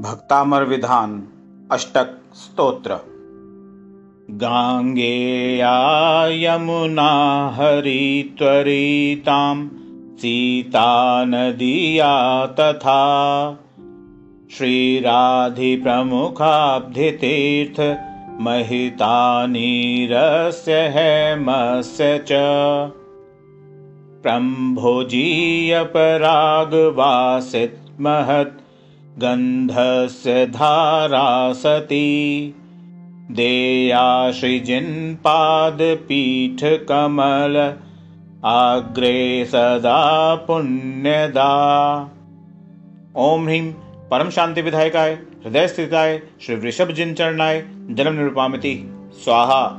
भक्तामरविधान अष्टक स्तोत्र। गाङ्गेया यमुना हरित्वरितां सीता नदीया तथा। श्रीराधिप्रमुखाब्धितीर्थ महिता नीरस्य हेमस्य च। प्रम्भोजीयपरागवासित् महत् गन्धस्य धारा सती। देया श्रीजिन्पादपीठकमल अग्रे सदा पुण्यदा। ॐ ह्रीं परम शांति विधायकाय हृदय स्थिताय श्री वृषभ जिन चरणाय जन्म निरूपामिति। स्वाहा।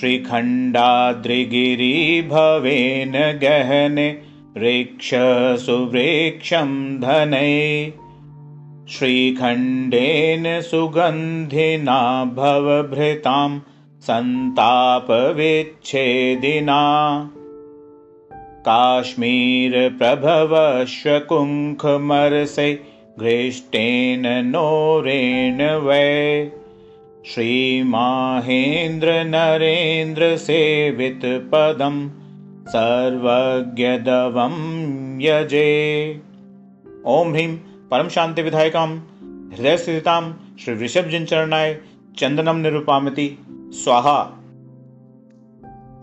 श्रीखण्डाद्रिगिरि भवेन गहने वृक्षसुवृक्षं धने श्रीखण्डेन सुगन्धिना भवभृतां सन्तापविच्छेदिना। काश्मीरप्रभवश्वकुङ्खमरसै घृष्टेन नोरेण वै। श्रीमाहेन्द्रनरेन्द्रसेवितपदम् सर्वज्ञदवं यजे। ॐ ह्रीं परम शांति विधायकां हृदय स्थितां श्री वृषभ चरणाय चंदनम निरूपामिति। स्वाहा।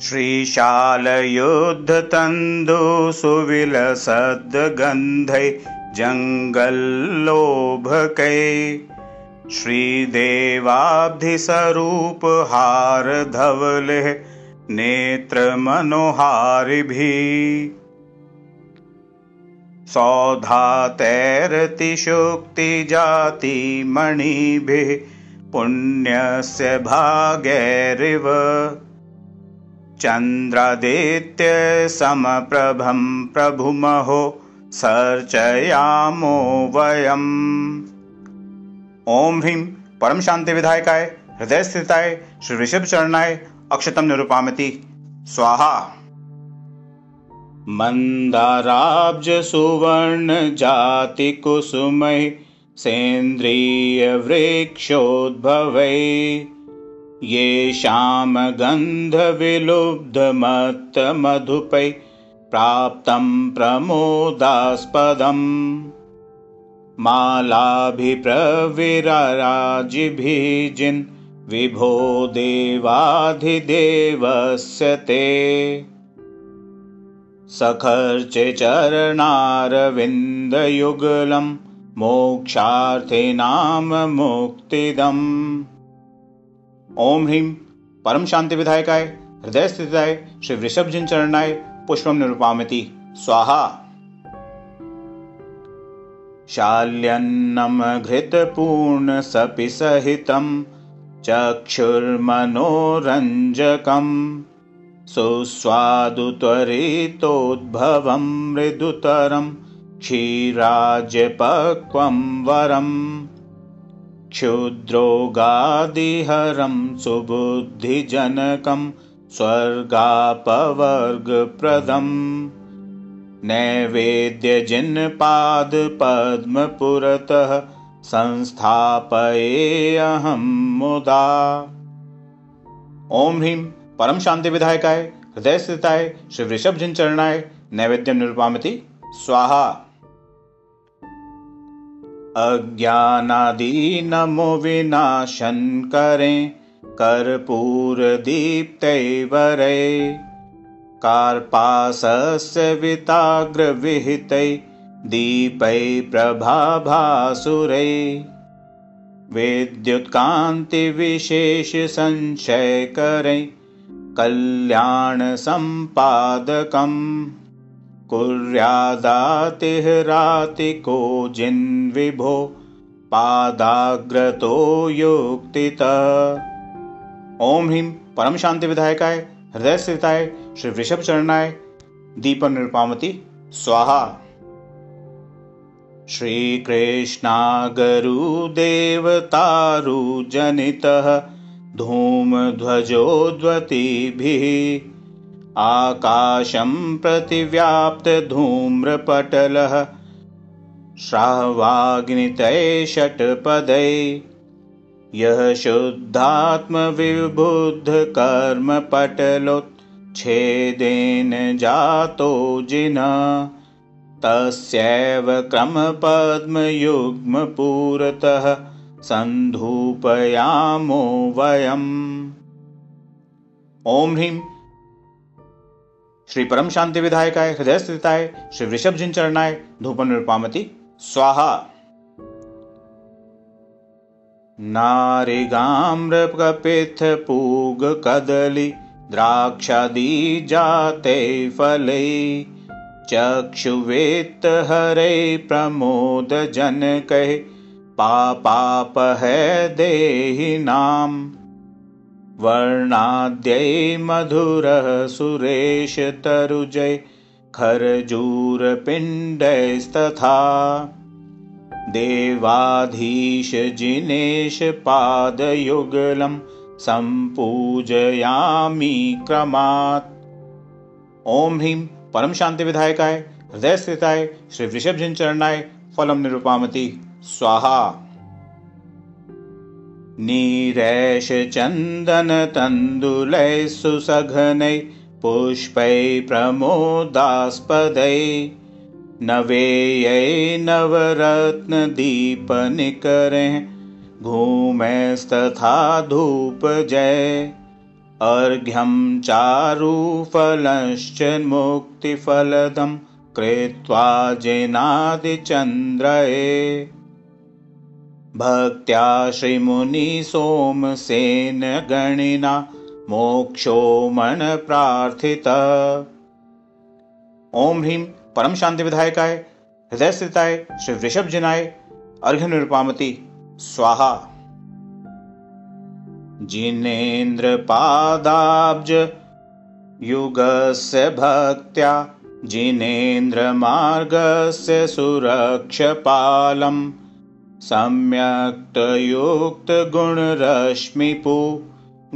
श्रीशालयुद्धतन्दु सुविलसद्गन्धै जङ्गल्लोभकै श्रीदेवाब्धिस्वरूपहारधवले नेत्रमनोहारिभिः सौधातैरतिशुक्तिजातिमणिभिः पुण्यस्य भागैरिव चन्द्रादित्यसमप्रभं प्रभुमहो सर्चयामो वयम्। ॐ ह्रीं परम शांति विधायकाय हृदय स्थिताय श्री ऋषभ अक्षतम निरूपामति स्वाहा। मन्दाराब्ज सुवर्ण जाति कुसुमै सेन्द्रियवृक्षोद्भवै। येषां गन्धविलुब्धमत्तमधुपै प्राप्तं प्रमोदास्पदम्। मालाभिप्रविराजिभिजिन् विभो देवाधिदेवस्य ते। सखर्चे चरणारविन्दयुगलं मोक्षार्थिनां मुक्तिदम्। ॐ ह्रीं परम शांति विधायकाय हृदय स्थिताय श्री वृषभ जिन चरणाय पुष्पम निरूपामिति स्वाहा। शाल्यन्नं घृतपूर्णसपिसहितं चक्षुर्मनोरञ्जकं सुस्वादुत्वरितोद्भवं मृदुतरं क्षीराज्यपक्वं वरम् क्षुद्रोगादिहरं सुबुद्धिजनकं स्वर्गापवर्गप्रदम् नैवेद्यजिन्पादपद्मपुरतः संस्थापयेऽहं मुदा। ॐ ह्रीं परम शांति विधायकाय, हृदय स्थिताय, श्री वृषभ जिन चरणाय नैवेद्यम निरूपामिति स्वाहा। अज्ञानादि नमो विनाशन करें, कर्पूर दीप्तै वरे कार्पासस्य विताग्रविहितै दीपै प्रभाभासुरै। विद्युत्कान्तिविशेषसंशयकरै कल्याणसम्पादकम्। कुर्यादातिहरातिको जिन्विभो पादाग्रतो युक्तित। ओम ह्रीं परम शांति विधायकाय हृदय स्थिताय श्री वृषभ चरणाय दीप निरूपामति स्वाहा। श्रीकृष्णागरुदेवतारुजनितः धूमध्वजोद्वतीभिः आकाशं प्रतिव्याप्तधूम्रपटलः श्रावाग्नितये षट्पदै यः शुद्धात्मविबुद्धकर्मपटलोच्छेदेन जातो जिन तस्यैव क्रमपद्मयुग्मपुरतः सन्धूपयामो वयम्। ॐ ह्रीं। श्री परम शांति विधायकाय, हृदय स्थिताय, श्री वृषभ जिन चरणाय धूप निरुपामति स्वाहा। नारी नारिगाम्रकपिथ पूग कदली द्राक्षादि जाते फले। चक्षुवेत हरे प्रमोद जन कहे पापाप है देहि नाम वर्णाद्यै मधुरः सुरेशतरुजै खरजूरपिण्डैस्तथा। देवाधीशजिनेशपादयुगलं सम्पूजयामि क्रमात्। ॐ ह्रीं परम शांति विधायकाय हृदय स्थिताय श्री वृषभ चरणाय फलम निरुपामति। स्वाहा। नीरेशचन्दनतण्डुलै सुसघनै पुष्पै प्रमोदास्पदै। नवेयै नवरत्नदीपनिकरे घूमैस्तथा धूपजय अर्घ्यं चारुफलश्च मुक्तिफलदं कृत्वा जिनादिचन्द्रये। भक्त्या श्रीमुनिसोमसेन गणिना मोक्षो मन प्रार्थित ओम ह्रीं परम शांति विधायकाय हृदय स्थिताय श्री वृषभ जिनाय अर्घ्य निरुपामति स्वाहा। जिनेन्द्र पादाब्ज युगस्य भक्त्या जिनेन्द्र मार्गस्य सुरक्षपालम् सम्यक्तयुक्तगुणरश्मिपु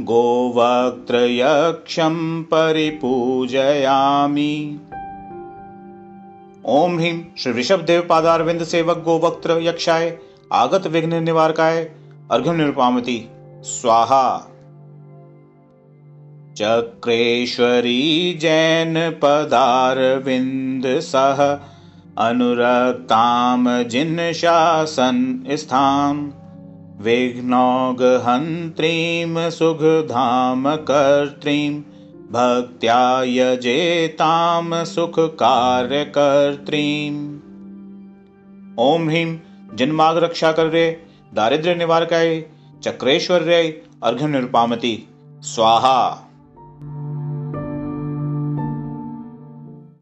गोवक्त्रयक्षं परिपूजयामि। ओम ह्रीं श्री ऋषभदेव पादारविंद सेवक गोवक्त्र यक्षाय आगत विघ्न निवारकाय अर्घ्य निरुपामति स्वाहा। चक्रेश्वरी जैन पदारविंद सह अनुरक्तां जिन्शासन् स्थां विघ्नौगहन्त्रीं सुखधाम भक्त्या यजेतां सुखकार्यकर्त्रीम्। ॐ ह्रीं। जन्माग रक्षा कर्रे दारिद्र्य निवारकाय चक्रेश्वर्य अर्घ्य निरुपामति स्वाहा